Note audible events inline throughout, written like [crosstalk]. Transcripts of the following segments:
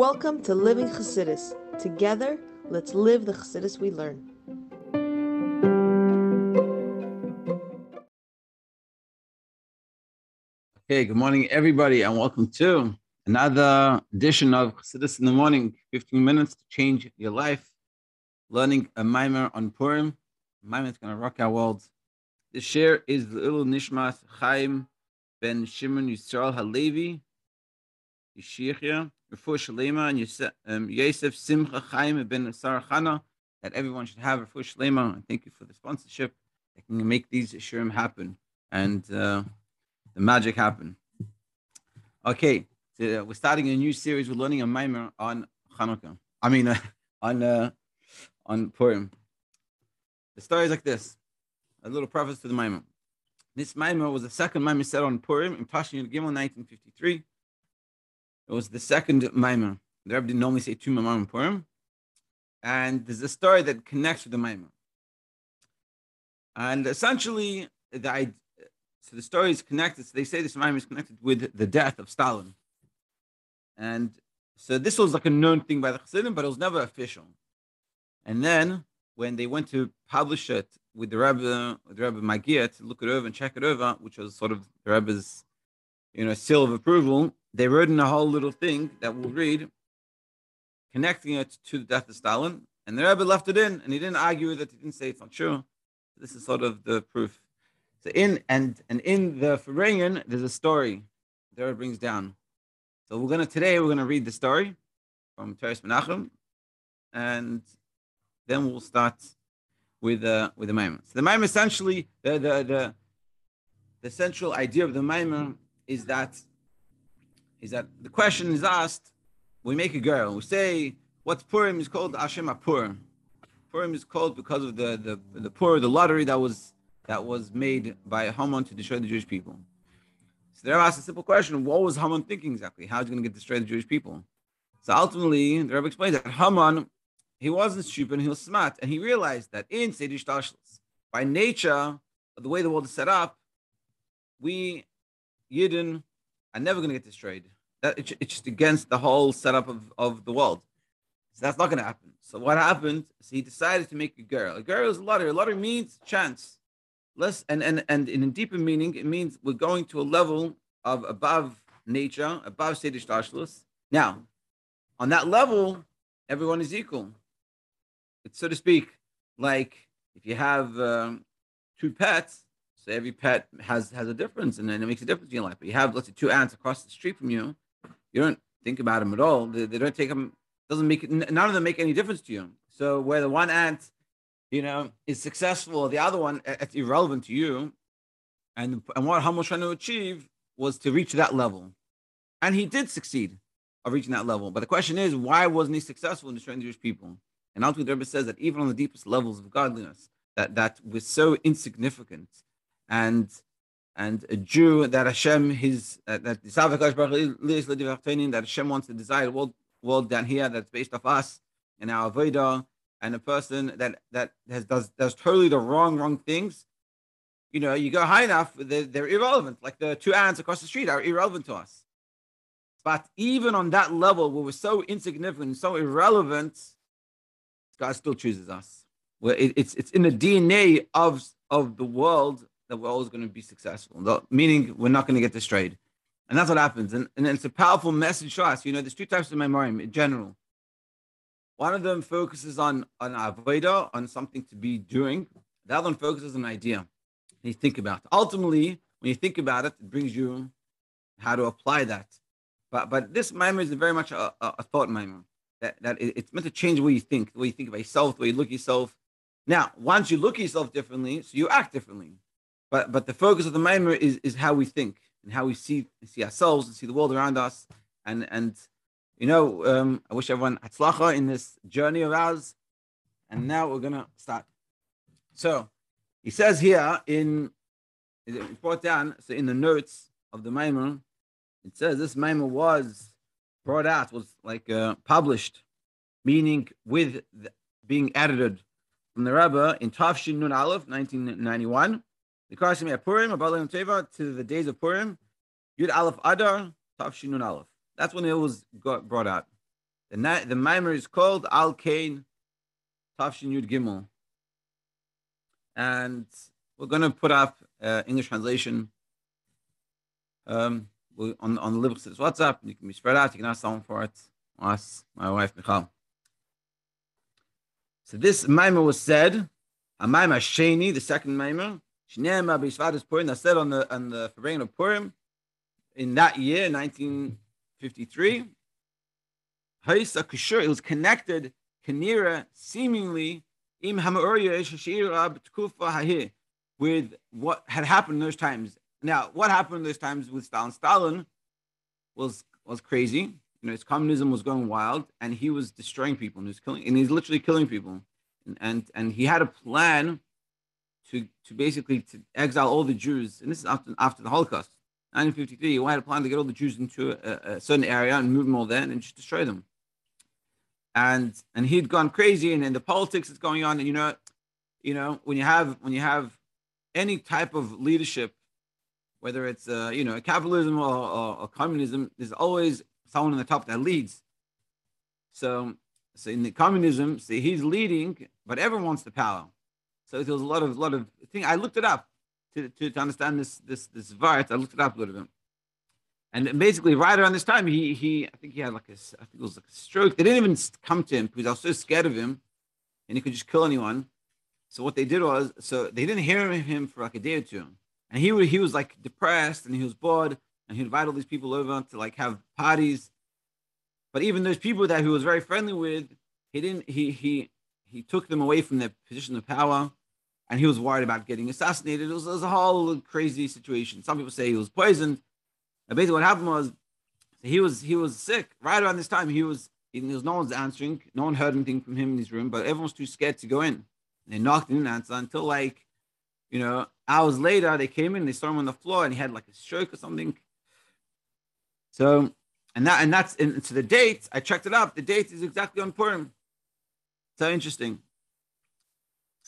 Welcome to Living Chassidus. Together, let's live the Chassidus we learn. Okay, good morning, everybody, and welcome to another edition of Chassidus in the Morning 15 minutes to change your life. Learning a mimer on Purim. Mimer is going to rock our world. This share is the little Nishmas Chaim ben Shimon Yisrael Halevi, Yishia, Refu Shalema, and um, Yosef Simcha Chaim ben Sarah Chana, that everyone should have Refu Shalema. And thank you for the sponsorship that can make these shirim happen and uh, the magic happen. Okay, so we're starting a new series. We're learning a mimer on Hanukkah. I mean, uh, [laughs] on uh, on Purim. The story is like this. A little preface to the mimer. This mimer was the second mimer said on Purim in Tashin Gimel 1953. It was the second mimer. The Rebbe didn't normally say two mimer on Purim. And there's a story that connects with the mimer. And essentially, the so the story is connected. So they say this mimer is connected with the death of Stalin. And so this was like a known thing by the Chassidim, but it was never official. And then when they went to publish it with the Rebbe, with the Rebbe Magia to look it over and check it over, which was sort of the Rebbe's, you know, seal of approval, they wrote in a whole little thing that we'll read, connecting it to the death of Stalin. And the Rebbe left it in, and he didn't argue with it. He didn't say it's not true. This is sort of the proof. So in and and in the Farayan, there's a story the Rebbe brings down. So we're gonna today we're gonna read the story from Toras Menachem, and then we'll start with uh, with the Maimer. So the Maimer essentially the the the the central idea of the Maimer is that is that the question is asked. We make a goral. We say what's Purim is called Hashem Purim. Purim is called because of the the the Purim, the lottery that was that was made by Haman to destroy the Jewish people. So the Rebbe asked a simple question: What was Haman thinking exactly? How is he going to get destroy the Jewish people? So ultimately, the Rebbe explains that Haman he wasn't stupid, he was smart, and he realized that in Sedish Tashlis, by nature, the way the world is set up, we Yidden are never going to get destroyed. That it's, just against the whole setup of, of the world. So that's not going to happen. So what happened? So he decided to make a goral. A goral is a lottery. A lottery means chance. Less and and and in a deeper meaning, it means we're going to a level of above nature, above Sedish Tashlis. Now, on that level, everyone is equal. It's so to speak, like if you have um, two pets, so every pet has has a difference, and then it makes a difference in your life. But you have let's say two ants across the street from you, you don't think about them at all. They, they don't take them. Doesn't make none of them make any difference to you. So where the one ant, you know, is successful, the other one it's irrelevant to you. And and what Haman was trying to achieve was to reach that level, and he did succeed of reaching that level. But the question is, why wasn't he successful in destroying the Jewish people? And ultimately, the Rebbe says that even on the deepest levels of godliness, that that was so insignificant, and and a Jew that Hashem his uh, that that Hashem wants to desire world world down here that's based off us and our avodah, and a person that that has does does totally the wrong wrong things. You know, you go high enough, they're, they're irrelevant. Like the two ants across the street are irrelevant to us. But even on that level, where we're so insignificant, so irrelevant, God still chooses us. Well, it, it's it's in the DNA of of the world that we're always going to be successful. Meaning we're not going to get destroyed, and that's what happens. And, and it's a powerful message to us. You know, there's two types of memorim in general. One of them focuses on on avodah, on something to be doing. The other one focuses on an idea. You think about. It. Ultimately, when you think about it, it brings you how to apply that. But but this mimer is very much a, a, a thought mimer that, that it's meant to change the way you think, the way you think about yourself, the way you look at yourself. Now, once you look at yourself differently, so you act differently. But but the focus of the Maimer is, is how we think and how we see see ourselves and see the world around us. And and you know, um, I wish everyone hatzlacha in this journey of ours. And now we're gonna start. So he says here in it's brought down, so in the notes of the Maimer, it says this Maimer was brought out, was like uh, published, meaning with the, being edited from the Rebbe in Tafshin Nun Aleph, 1991. The Karsim Purim, Abalim Teva, to the days of Purim, Yud Aleph Adar, Tafshin Nun Aleph. That's when it was got brought out. The the mimer is called Al Kein Tafshin Yud Gimel, and we're going to put up uh, English translation um, on on the Liverpool WhatsApp. You can be spread out. You can ask someone for it. Ask my wife Michal. So this mimer was said. A mimer Sheni, the second mimer. Shneema Bishvadas Purim. That said on the on the Farbrengen of Purim in that year, 1953. Haisa Kushur, it was connected, Kanira, seemingly, Im with what had happened in those times. Now, what happened in those times with Stalin? Stalin was was crazy. You know, his communism was going wild, and he was destroying people, and he was killing, and he's literally killing people. And and, and he had a plan to to basically to exile all the Jews, and this is after after the Holocaust. 1953, he had a plan to get all the Jews into a, a certain area and move them all there and just destroy them. And and he'd gone crazy, and then the politics is going on. And you know, you know, when you have when you have any type of leadership, whether it's uh, you know capitalism or, or, or communism, there's always someone on the top that leads. So so in the communism, see he's leading, but everyone wants the power. So there was a lot of lot of thing. I looked it up to, to, to understand this this this vart. I looked it up a little bit, and basically right around this time, he he I think he had like a I think it was like a stroke. They didn't even come to him because I was so scared of him, and he could just kill anyone. So what they did was, so they didn't hear him for like a day or two, and he he was like depressed and he was bored, and he invited all these people over to like have parties. But even those people that he was very friendly with, he didn't he he he took them away from their position of power and he was worried about getting assassinated. It was, it was a whole crazy situation. Some people say he was poisoned. And basically, what happened was he was he was sick right around this time. He was he, there was no one's answering. No one heard anything from him in his room, but everyone was too scared to go in. And they knocked and didn't until like you know hours later they came in. They saw him on the floor and he had like a stroke or something. So and that and that's and to the date. I checked it up. The date is exactly on Purim. So interesting.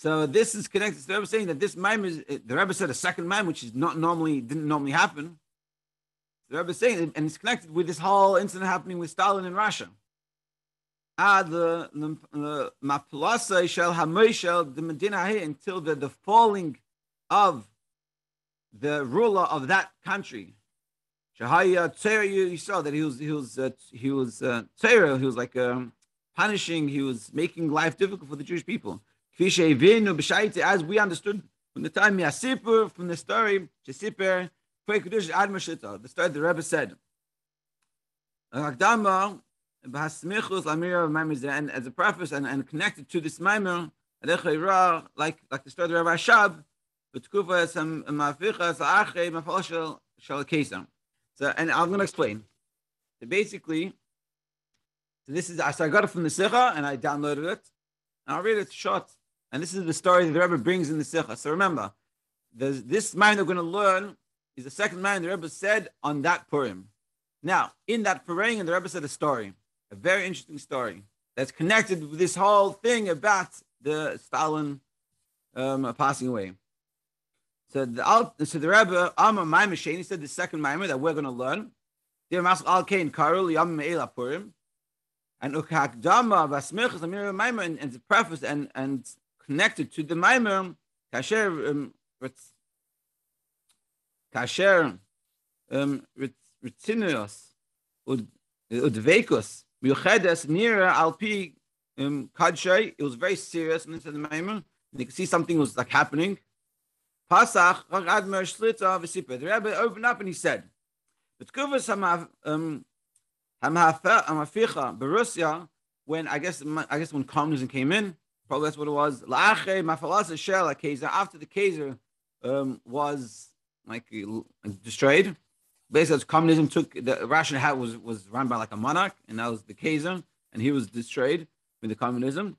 So this is connected. The Rebbe saying that this mime is the Rebbe said a second mime, which is not normally didn't normally happen. The Rebbe saying, and it's connected with this whole incident happening with Stalin in Russia. Ah, the Mapulasa shall Hamoshel the Medina until the, the falling of the ruler of that country. Shahaya Tzer, you, saw that he was he was uh, he was uh, he was like um, punishing, he was making life difficult for the Jewish people. As we understood from the time Yasipur, from the story, Shesipur, the story the Rebbe said. And as a preface and, and connected to this Maimer, like like the story of the Rebbe Rashab, so, and I'm going to explain. So basically, so this is I got it from the Sikha and I downloaded it. And I'll read it short. And this is the story that the Rebbe brings in the Sikha. So remember, this man we're going to learn is the second man the Rebbe said on that Purim. Now, in that Purim, the Rebbe said a story, a very interesting story that's connected with this whole thing about the Stalin um, passing away. So the so the Rebbe Amar Maimer Sheni said the second Maimer that we're going to learn. Dear Mas Al Kein and, and the preface and and connected to the Maimer Kasher um, Ritz- Kasher um, Ritzinios Udvekus Miuchedes Nira Alpi um, Kadshay. It was very serious in the Maimer. You can see something was like happening. Pasach, Admer Vesipa. The Rebbe opened up and he said, But Kuvas Hamaficha, when I guess I guess when communism came in, probably that's what it was. La'ache Mafalasa Shela Kaiser, after the Kaiser um, was like destroyed. Basically, communism took the Russian hat was was run by like a monarch, and that was the Kaiser, and he was destroyed with the communism.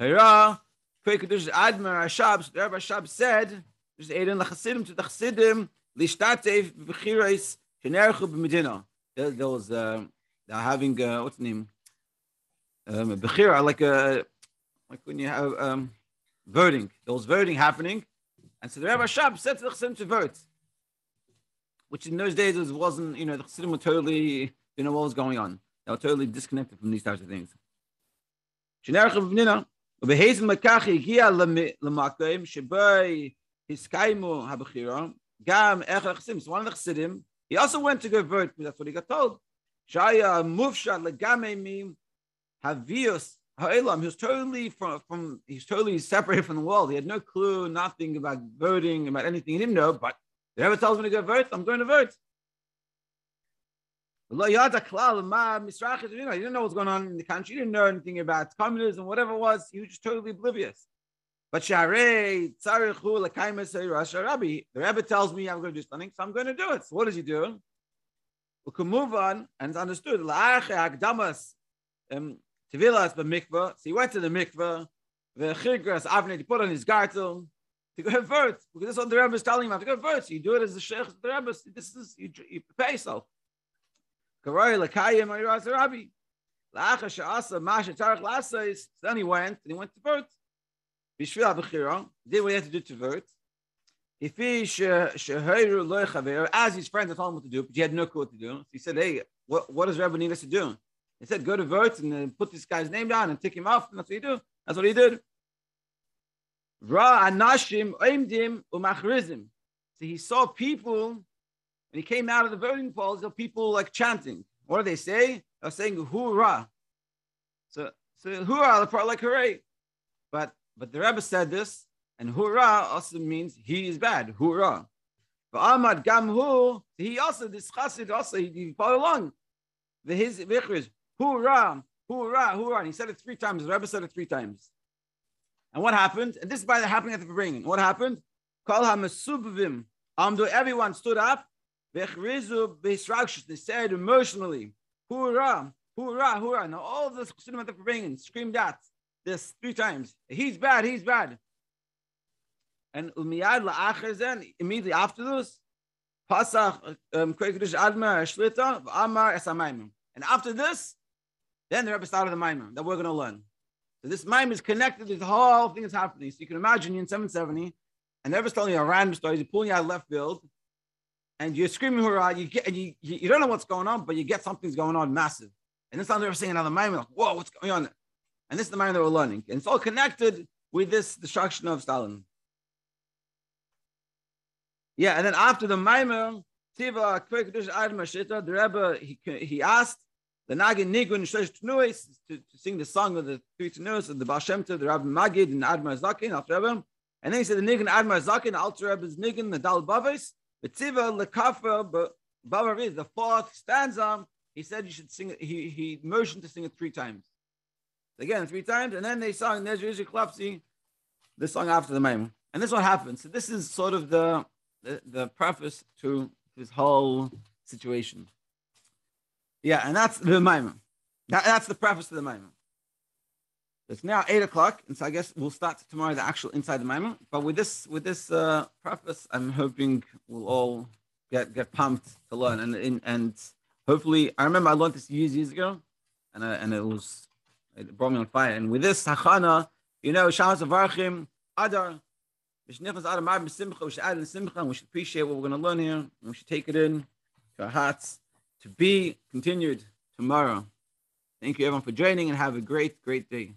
Hurrah! Admir Ashab, the Rebbe Ashab said, there's Eden lachasidim to the chasidim lishtatev b'chirais shenerchu b'medina. There, there was uh, they're having uh, what's the name? Um, bechira, like a like when you have um, voting. There was voting happening, and so the Rebbe Shab said to the chasidim to vote, which in those days was, wasn't you know the chasidim were totally you know what was going on. They were totally disconnected from these types of things. שנערך בבנינה, ובהיזם לכך הגיע למקום שבו הסכימו הבחירה, גם איך החסידים. So one of the Chassidim, he also went to go vote, that's what he got told. שהיה מופשט לגמרי מהוויוס Ha'ilam, he was totally from, from he's totally separated from the world. He had no clue, nothing about voting, about anything. He didn't know, but whoever tells me to go vote, I'm going to vote. He didn't know what's going on in the country. He didn't know anything about communism, whatever it was. He was just totally oblivious. But the Rebbe tells me I'm going to do something, so I'm going to do it. So what does he do? We can move on, and it's understood. Um, Tevilas mikvah. So he went to the mikvah. The chigras Avnei to put on his gartel to go vert because this is what the Rebbe is telling him. To go vert. So you do it as the sheikh the Rebbe. This is you, you prepare yourself. Karoi lekayim ayiraz Rabbi. La'acha she'asa masha tarach la'asais. Then he went and he went to vert. Bishvil abechira. Did what he had to do to vert. If he shehayru loichaver, as his friends told him what to do, but he had no clue what to do. He said, "Hey, what, what does Rebbe need us to do?" He said, go to Verts and then put this guy's name down and tick him off. And that's what he do. That's what he did. Ra anashim oimdim umachrizim. So he saw people, and he came out of the voting polls, of people like chanting. What do they say? They're saying hoorah. So, so hoorah, the like hooray. But but the Rebbe said this, and hoorah also means he is bad. Hoorah. But Ahmad Gamhu, he also this chassid also he, he followed along. The his vichris Hoorah, hoorah, hoorah. And he said it three times. The Rebbe said it three times. And what happened? And this is by the happening at the bringing. What happened? Kol hamasubvim. Amdo, everyone stood up. They said emotionally, hoorah, hoorah, hoorah. Now all the chassidim at the bringing screamed out this three times. He's bad, he's bad. And umiyad la'acher immediately after this, Pasach, um, Admar, Shlita, Amar, Esamayim. And after this, then the Rebbe started the Maimer that we're going to learn. So this Maimer is connected to the whole thing that's happening. So you can imagine you're in 770, and the Rebbe's telling you a random story. He's pulling you out left field, and you're screaming hurrah. You get, and you, you, don't know what's going on, but you get something's going on massive. And this time they're saying another Maimer, like, whoa, what's going on? And this is the Maimer that we're learning. And it's all connected with this destruction of Stalin. Yeah, and then after the Maimer, Tiva, the Rebbe, he, he asked the Nagin Nigun Shlosh Tnuis to, to sing the song of the three Tnuis of the Baal Shem Tov, the Rabbi Magid and Admar Zakin, Alter Rebbe. And then he said the Nigun Admar Zakin, Alter Rebbe's Nigun, the Dal Bavis, Betziva Lekafa Bavar the fourth stanza. He said you should sing it. He, he motioned to sing it three times. Again, three times, and then they sang Nezri Klapsi, the song after the Maimer. And this is what happened. So this is sort of the, the, the preface to this whole situation. Yeah, and that's the Maimer. That, that's the preface to the Maimer. It's now eight o'clock, and so I guess we'll start tomorrow the actual inside the Maimer. But with this with this uh, preface, I'm hoping we'll all get get pumped to learn, and and, and hopefully, I remember I learned this years years ago, and I, and it was it brought me on fire. And with this hachana, you know, Shamas Avarchim Adar. We should add in simcha, we should appreciate what we're going to learn here, we should take it in to our hearts to be continued tomorrow. Thank you everyone for joining and have a great, great day.